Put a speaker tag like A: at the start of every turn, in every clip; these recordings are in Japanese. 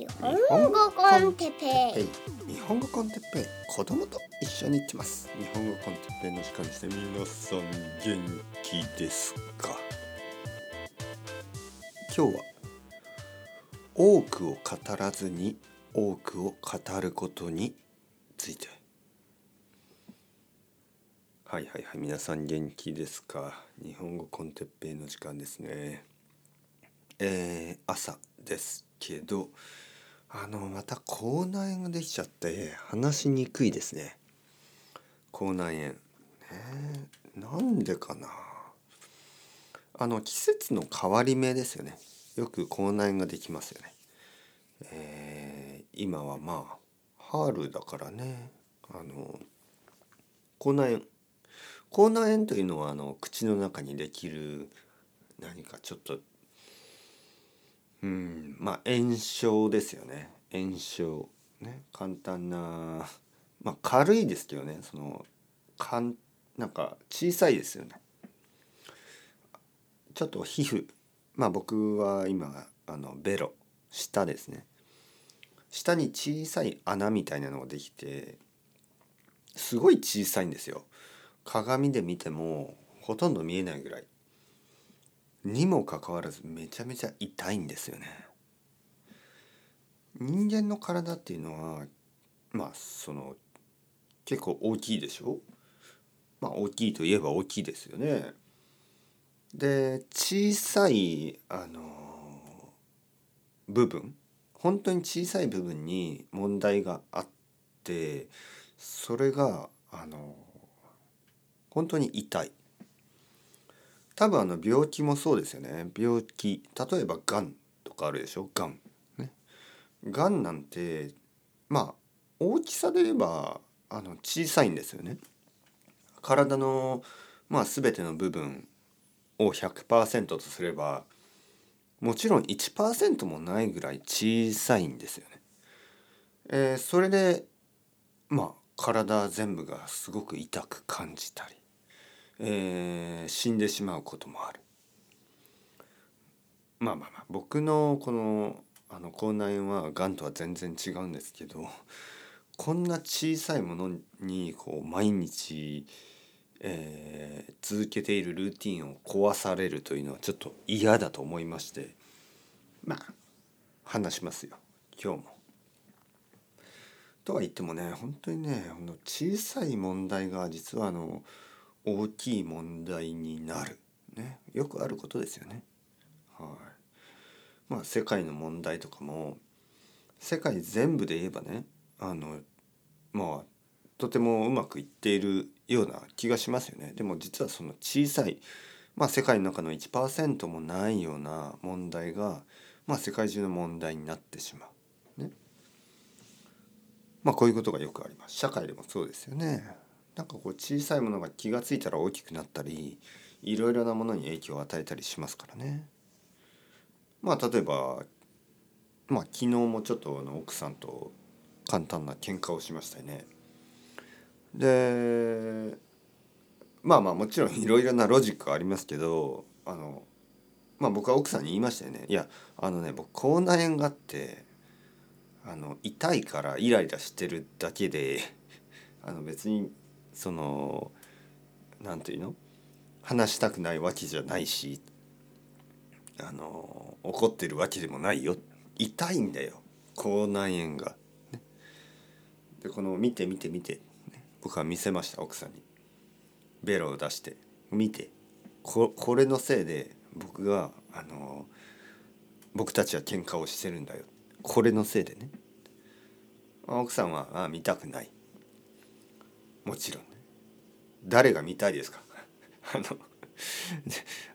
A: 日本語コンテペ
B: はい、日本語コンテッペイ。子供と一緒に行ってます。日本語コンテッペイの時間ですね皆さん元気ですか？今日は多くを語らずに多くを語ることについて。はいはいはい皆さん元気ですか？日本語コンテッペイの時間ですね。えー、朝ですけどあのまた口内炎ができちゃって話しにくいですね。口内炎。ねなんでかな。あの季節の変わり目ですよね。よく口内炎ができますよね。えー、今はまあ春だからね。あの口内炎。口内炎というのはあの口の中にできる何かちょっとうんまあ炎症ですよね。炎症。ね簡単なまあ軽いですけどね。そのかんなんか小さいですよね。ちょっと皮膚。まあ僕は今あのベロ。下ですね。下に小さい穴みたいなのができてすごい小さいんですよ。鏡で見てもほとんど見えないぐらい。にもかかわらずめちゃめちゃ痛いんですよね。人間の体っていうのはまあその結構大きいでしょ？まあ大きいといえば大きいですよね。で小さいあの部分本当に小さい部分に問題があってそれがあの本当に痛い多分あの病気もそうですよね。病気。例えばがんとかあるでしょ？がんね。がんなんてまあ大きさで言えばあの小さいんですよね。体のまあ全ての部分を100%とすればもちろん1%もないぐらい小さいんですよね。えー、それでまあ体全部がすごく痛く感じたりえー、死んでしまうこともある。まあまあまあ僕のこのあの口内炎はがんとは全然違うんですけどこんな小さいものにこう毎日、えー、続けているルーティンを壊されるというのはちょっと嫌だと思いましてまあ話しますよ今日も。とは言ってもね本当にね小さい問題が実はあの大きい問題になる、ね、よくあることですよね。はいまあ、世界の問題とかも世界全部で言えばねあのまあとてもうまくいっているような気がしますよね。でも実はその小さい、まあ、世界の中の1%もないような問題が、まあ、世界中の問題になってしまう。ね。まあこういうことがよくあります。社会でもそうですよね。なんかこう小さいものが気が付いたら大きくなったりいろいろなものに影響を与えたりしますからね。まあ例えばまあ昨日もちょっとあの奥さんと簡単な喧嘩をしましたよね。でまあまあもちろんいろいろなロジックありますけどあのまあ僕は奥さんに言いましたよね。いやあのね僕口内炎があってあの痛いからイライラしてるだけであの別にその何て言うの？話したくないわけじゃないしあの怒ってるわけでもないよ。痛いんだよ。口内炎が。ね、でこの見て見て見て、僕は見せました奥さんに。ベロを出して。見て。ここれのせいで僕があの僕たちは喧嘩をしてるんだよ。これのせいでね。奥さんはあ見たくない。もちろんね。誰が見たいですか？あの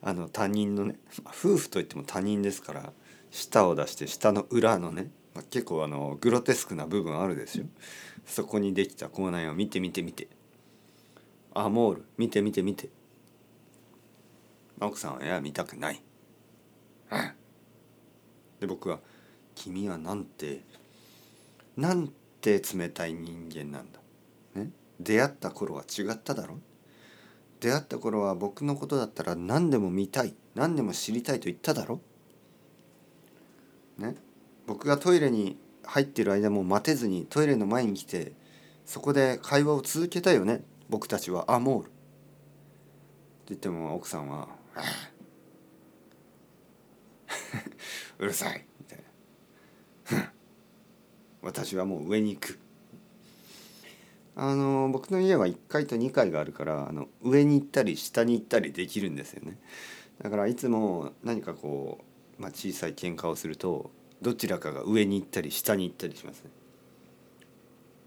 B: あの他人のね夫婦といっても他人ですから舌を出して舌の裏のね、まあ、結構あのグロテスクな部分あるですよ。そこにできた口内炎を見て見て見て。アモール見て見て見て。奥さんはいや見たくない。で僕は「君はなんてなんて冷たい人間なんだ」出会った頃は違っただろ？出会った頃は僕のことだったら何でも見たい何でも知りたいと言っただろ？ね？僕がトイレに入ってる間も待てずにトイレの前に来てそこで会話を続けたよね？僕たちはアモールって言っても奥さんは「うるさい」みたいな「私はもう上に行く」あの僕の家は1階と2階があるからあの上に行ったり下に行ったりできるんですよね。だからいつも何かこう、まあ、小さい喧嘩をするとどちらかが上に行ったり下に行ったりしますね。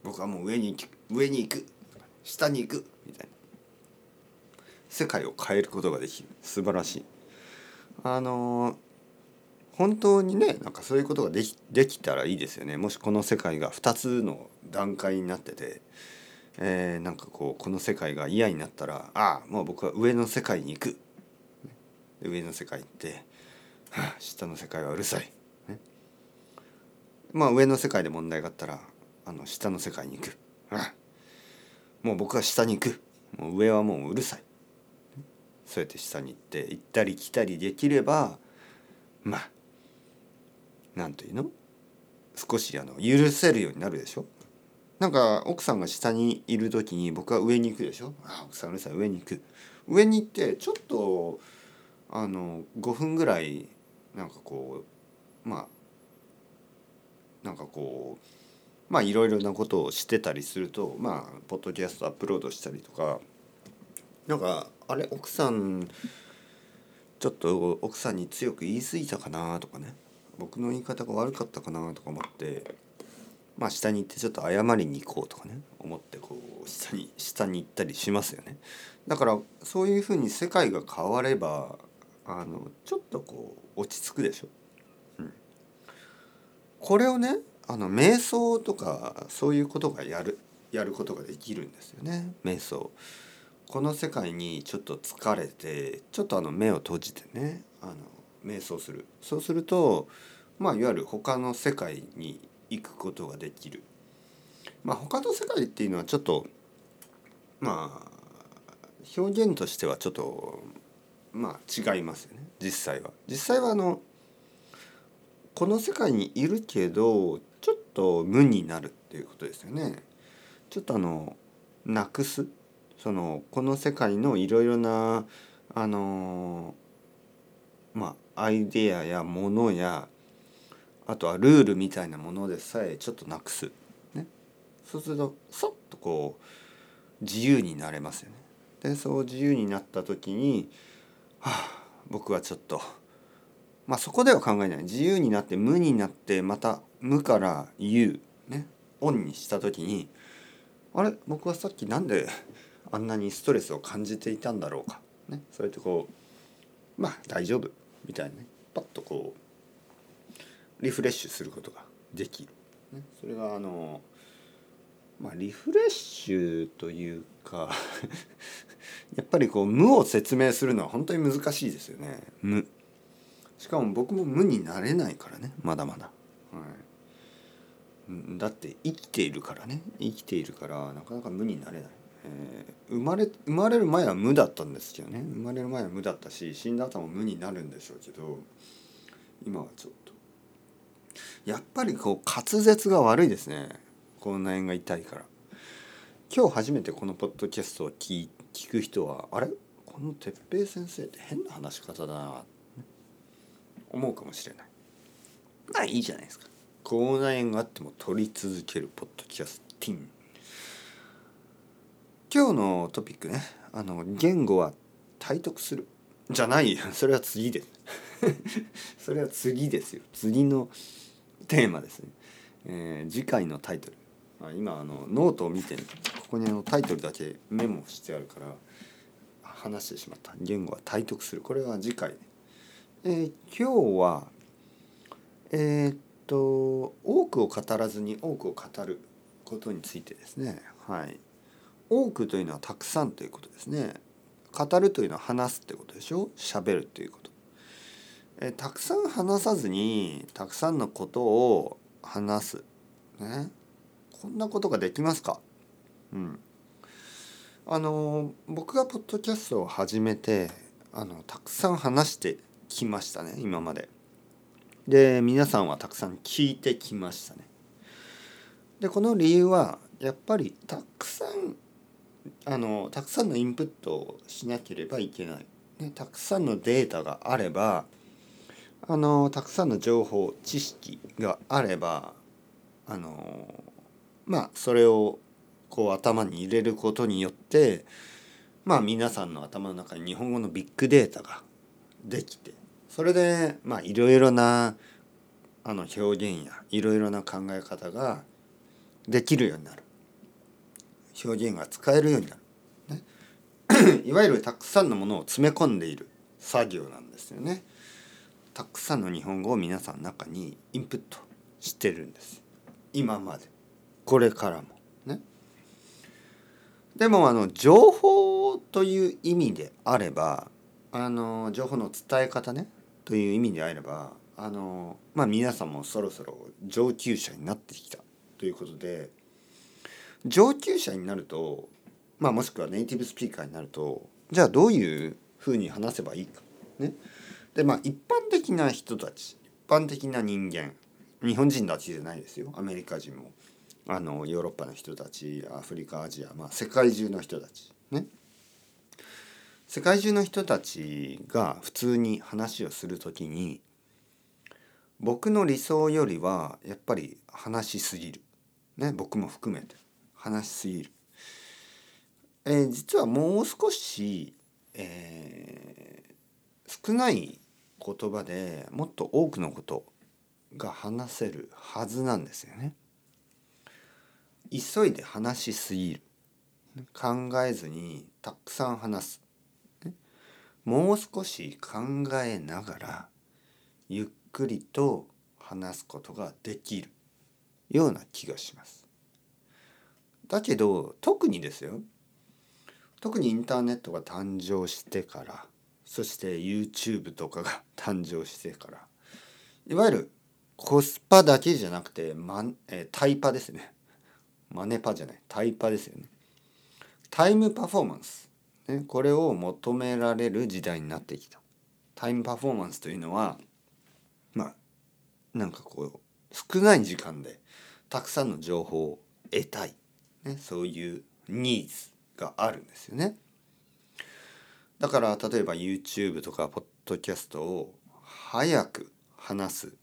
B: 僕はもう上に行く上に行く下に行くみたいな。世界を変えることができる。素晴らしい。あの本当にねなんかそういうことができできたらいいですよね。もしこの世界が2つの段階になってて、えー、なんかこうこの世界が嫌になったらああもう僕は上の世界に行く。上の世界行って、下の世界はうるさい、ね、まあ上の世界で問題があったらあの下の世界に行く、もう僕は下に行く。もう上はもううるさい。そうやって下に行って行ったり来たりできればまあなんというの？少しあの許せるようになるでしょ？なんか奥さんが下にいる時に僕は上に行くでしょ？あ奥さんうるさい上に行く。上に行ってちょっとあの5分ぐらいなんかこうまあなんかこうまあいろいろなことをしてたりするとまあポッドキャストアップロードしたりとかなんかあれ奥さんちょっと奥さんに強く言い過ぎたかなとかね。僕の言い方が悪かったかなとか思って。まあ下に行ってちょっと謝りに行こうとかね思ってこう下に下に行ったりしますよねだからそういうふうに世界が変わればあのちょっとこう落ち着くでしょ。うん、これをねあの瞑想とかそういうことがやるやることができるんですよね瞑想。この世界にちょっと疲れてちょっとあの目を閉じてねあの瞑想するそうするとまあいわゆる他の世界に行くことができる。まあ他の世界っていうのはちょっとまあ表現としてはちょっとまあ違いますよね実際は。実際はあのこの世界にいるけどちょっと無になるっていうことですよね。ちょっとあのなくすそのこの世界のいろいろなあのまあアイデアやものやあとはルールみたいなものでさえちょっとなくす、ね、そうするとそっとこう自由になれますよね。でそう自由になった時にはあ僕はちょっとまあそこでは考えない。自由になって無になってまた無から有ね。オンにした時にあれ？僕はさっきなんであんなにストレスを感じていたんだろうか、ね、そうやってこうまあ大丈夫。みたいなね。パッとこうリフレッシュすることができる、ね、それがあのまあリフレッシュというか やっぱりこう無を説明するのは本当に難しいですよね。無。しかも僕も無になれないからねまだまだ、はい、だって生きているからね。生きているからなかなか無になれない、えー、生まれ生まれる前は無だったんですけどね。生まれる前は無だったし死んだ後も無になるんでしょうけど今はちょっとやっぱりこう滑舌が悪いですね。口内炎が痛いから。今日初めてこのポッドキャストを聞聞く人はあれ？この哲平先生って変な話し方だな思うかもしれない。まあいいじゃないですか。口内炎があっても録り続けるポッドキャスティング今日のトピックね。あの言語は体得する。じゃないそれは次です。それは次ですよ。次のテーマですね、えー、次回のタイトル。あ今あのノートを見てここにあのタイトルだけメモしてあるから話してしまった。言語は体得する。これは次回、えー、今日はえー、っと多くを語らずに多くを語ることについてですね。はい。多くというのはたくさんということですね。語るというのは話すってことでしょ？喋るということ、え、たくさん話さずにたくさんのことを話す。ね。こんなことができますか？うん。あの僕がポッドキャストを始めてあのたくさん話してきましたね今まで。で皆さんはたくさん聞いてきましたね。でこの理由はやっぱりたくさんあのたくさんのインプットをしなければいけない、ね、たくさんのデータがあればあのたくさんの情報知識があればあのまあそれをこう頭に入れることによってまあ皆さんの頭の中に日本語のビッグデータができてそれでまあいろいろなあの表現やいろいろな考え方ができるようになる。表現が使えるようになる、ね、いわゆるたくさんのものを詰め込んでいる作業なんですよね。たくさんの日本語を皆さんの中にインプットしてるんです。今まで。これからも。ね。でもあの情報という意味であればあの情報の伝え方ね。という意味であればあのまあ皆さんもそろそろ上級者になってきた。ということで上級者になるとまあもしくはネイティブスピーカーになるとじゃあどういうふうに話せばいいか。ね。でまあ一般的な人たち一般的な人間日本人たちじゃないですよ。アメリカ人も。あのヨーロッパの人たちアフリカアジア、まあ、世界中の人たち。ね。世界中の人たちが普通に話をする時に僕の理想よりはやっぱり話しすぎる、ね、僕も含めて。話しすぎる、えー、実はもう少し、えー、少ない言葉でもっと多くのことが話せるはずなんですよね。急いで話しすぎる。考えずにたくさん話す。もう少し考えながらゆっくりと話すことができる。ような気がします。だけど特にですよ。特にインターネットが誕生してからそして YouTube とかが 誕生してから。いわゆるコスパだけじゃなくて、まえ、タイパですね。マネパじゃない。タイパですよね。タイムパフォーマンス、ね、これを求められる時代になってきた。タイムパフォーマンスというのはまあなんかこう少ない時間でたくさんの情報を得たい、ね、そういうニーズがあるんですよね。だから例えば YouTube とかポッドキャストを早く話す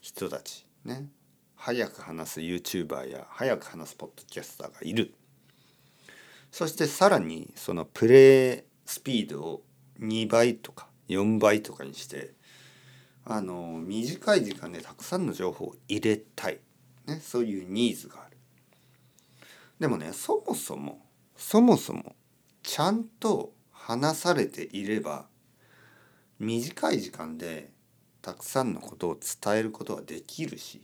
B: 人たちね。早く話す YouTuber や早く話すポッドキャスターがいる。そしてさらにそのプレイスピードを2倍とか4倍とかにしてあの短い時間でたくさんの情報を入れたい、ね、そういうニーズがある。でもねそもそもそもそもちゃんと話されていれば短い時間でたくさんのことを伝えることはできるし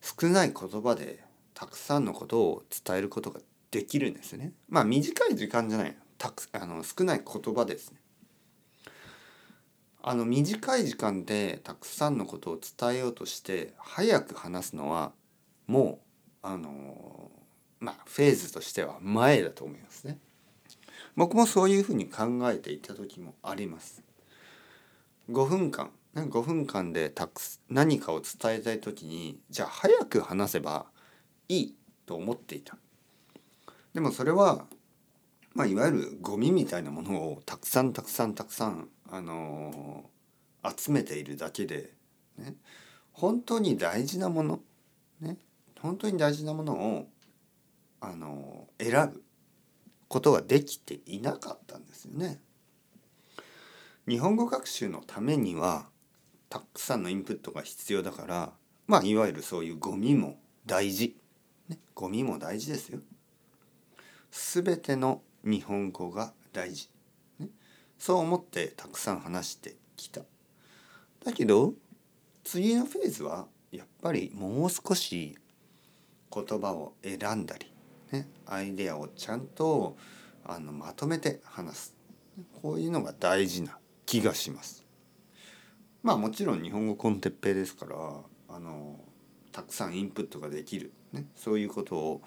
B: 少ない言葉でたくさんのことを伝えることができるんですね。まあ短い時間じゃないたくあの少ない言葉ですね。あの短い時間でたくさんのことを伝えようとして早く話すのはもうあのまあフェーズとしては前だと思いますね。僕もそういうふうに考えていた時もあります。5分間5分間でたく何かを伝えたい時にじゃあ早く話せばいいと思っていた。でもそれは、まあ、いわゆるゴミみたいなものをたくさんたくさんたくさんあのー、集めているだけで、ね、本当に大事なもの、ね、本当に大事なものを、あのー、選ぶことができていなかったんですよね。日本語学習のためにはたくさんのインプットが必要だからまあいわゆるそういうゴミも大事、ね、ゴミも大事ですよ。すべての日本語が大事そう思ってたくさん話してきた。だけど次のフェーズはやっぱりもう少し言葉を選んだり、ね、アイデアをちゃんとあのまとめて話す。こういうのが大事な気がします。まあもちろん日本語コンテッペイですからあのたくさんインプットができる、ね、そういうことを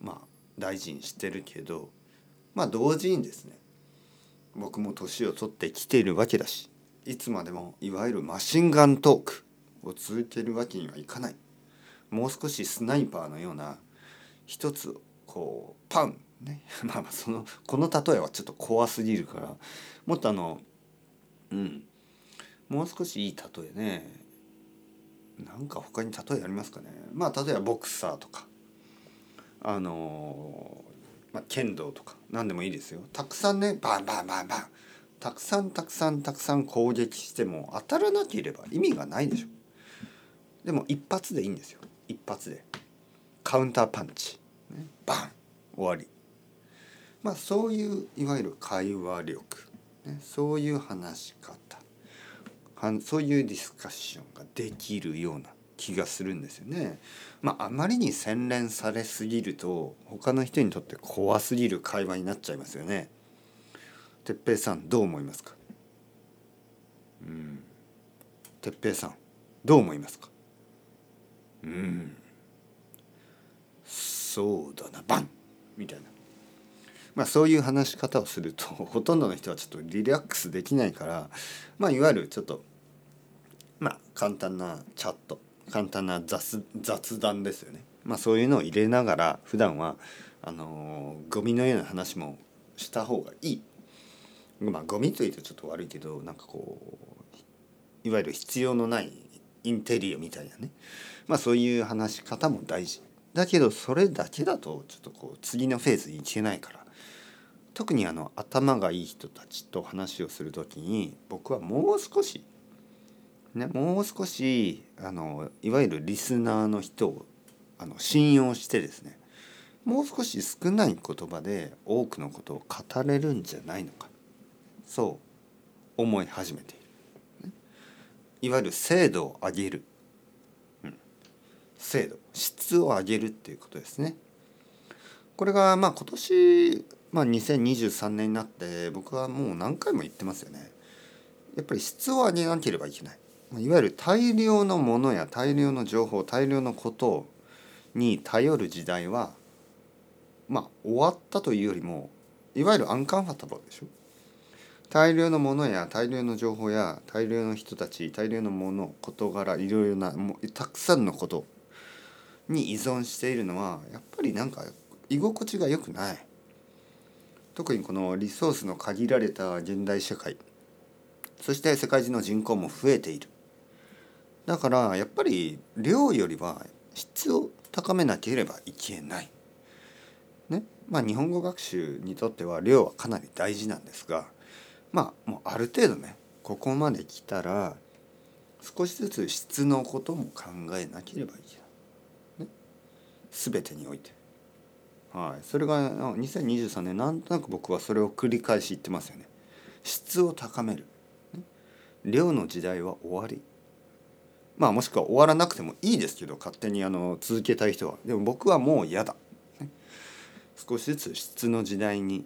B: まあ大事にしてるけどまあ同時にですね僕も年を取ってきているわけだし、いつまでもいわゆるマシンガントークを続けるわけにはいかない。もう少しスナイパーのような一つこうパンね。まあそのこの例えはちょっと怖すぎるから。もっとあのうん。もう少しいい例えね。なんか他に例えありますかね。まあ例えばボクサーとか。あのまあ、剣道とか。何でもいいですよ。たくさんねバンバンバンバン。たくさんたくさんたくさん攻撃しても当たらなければ意味がないでしょ。でも一発でいいんですよ。一発で。カウンターパンチ、ね、バン。終わり。まあそういういわゆる会話力、ね、そういう話し方。はそういうディスカッションができるような気がするんですよね。まああまりに洗練されすぎると他の人にとって怖すぎる会話になっちゃいますよね。哲平さんどう思いますか？うん。哲平さんどう思いますか？うん。そうだなバン！みたいな。まあそういう話し方をすると ほとんどの人はちょっとリラックスできないからまあいわゆるちょっとまあ簡単なチャット簡単な雑雑談ですよね。まあそういうのを入れながら普段はあの、ゴミのような話もした方がいい。まあゴミというとちょっと悪いけどなんかこういわゆる必要のないインテリアみたいなね。まあそういう話し方も大事。だけどそれだけだとちょっとこう次のフェーズに行けないから。特にあの頭がいい人たちと話をする時に僕はもう少しねもう少しあのいわゆるリスナーの人をあの信用してですねもう少し少ない言葉で多くのことを語れるんじゃないのか。そう思い始めている、いわゆる精度を上げる、精度質を上げるっていうことですね。これがまあ今年、まあ、2023年になって僕はもう何回も言ってますよね。やっぱり質を上げなければいけない。いわゆる大量のものや大量の情報大量のことに頼る時代はまあ終わったというよりもいわゆるアンカンファタブルでしょ。大量のものや大量の情報や大量の人たち大量のもの事柄いろいろなもうたくさんのことに依存しているのはやっぱりなんか居心地が良くない特にこのリソースの限られた現代社会そして世界中の人口も増えているだからやっぱり量よりは質を高めなければいけない。ねまあ日本語学習にとっては量はかなり大事なんですがまあもうある程度ねここまで来たら少しずつ質のことも考えなければいけない。全てにおいて。はい、それが2023年なんとなく僕はそれを繰り返し言ってますよね。質を高める。量の時代は終わり。まあもしくは終わらなくてもいいですけど勝手にあの続けたい人は。でも僕はもう嫌だ。少しずつ質の時代に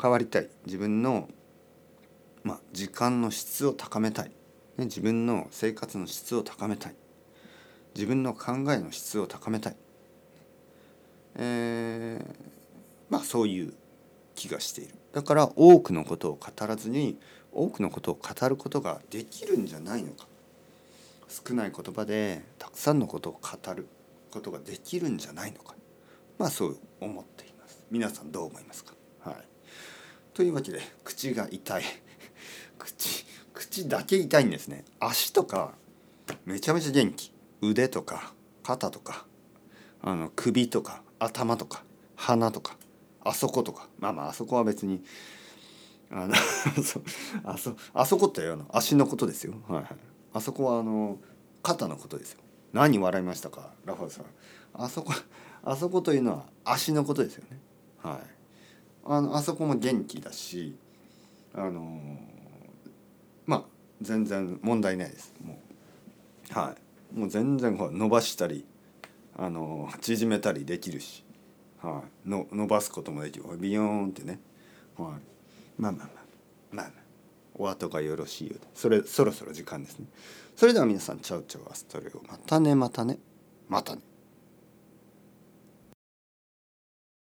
B: 変わりたい。自分のまあ、時間の質を高めたい、ね、自分の生活の質を高めたい自分の考えの質を高めたい、えー、まあそういう気がしている。だから多くのことを語らずに多くのことを語ることができるんじゃないのか。少ない言葉でたくさんのことを語ることができるんじゃないのか。まあそう思っています。皆さんどう思いますか？はい。というわけで口が痛い。口口だけ痛いんですね。足とかめちゃめちゃ元気。腕とか肩とかあの首とか頭とか鼻とかあそことか。まあまああそこは別にあの あそあそこってあの足のことですよ。はいはい。あそこはあの肩のことですよ。何笑いましたかラファエルさん。あそこ あそこというのは足のことですよね。はい。あのあそこも元気だしあのまあ全然問題ないです。もうはい。もう全然伸ばしたりあの縮めたりできるし、はい、の伸ばすこともできる。ビヨーンってね、はい、まあまあまあ。まあまあ。お後がよろしいようで。それそろそろ時間ですね。それでは皆さんチャウチャウアストレをまたねまたねまたね。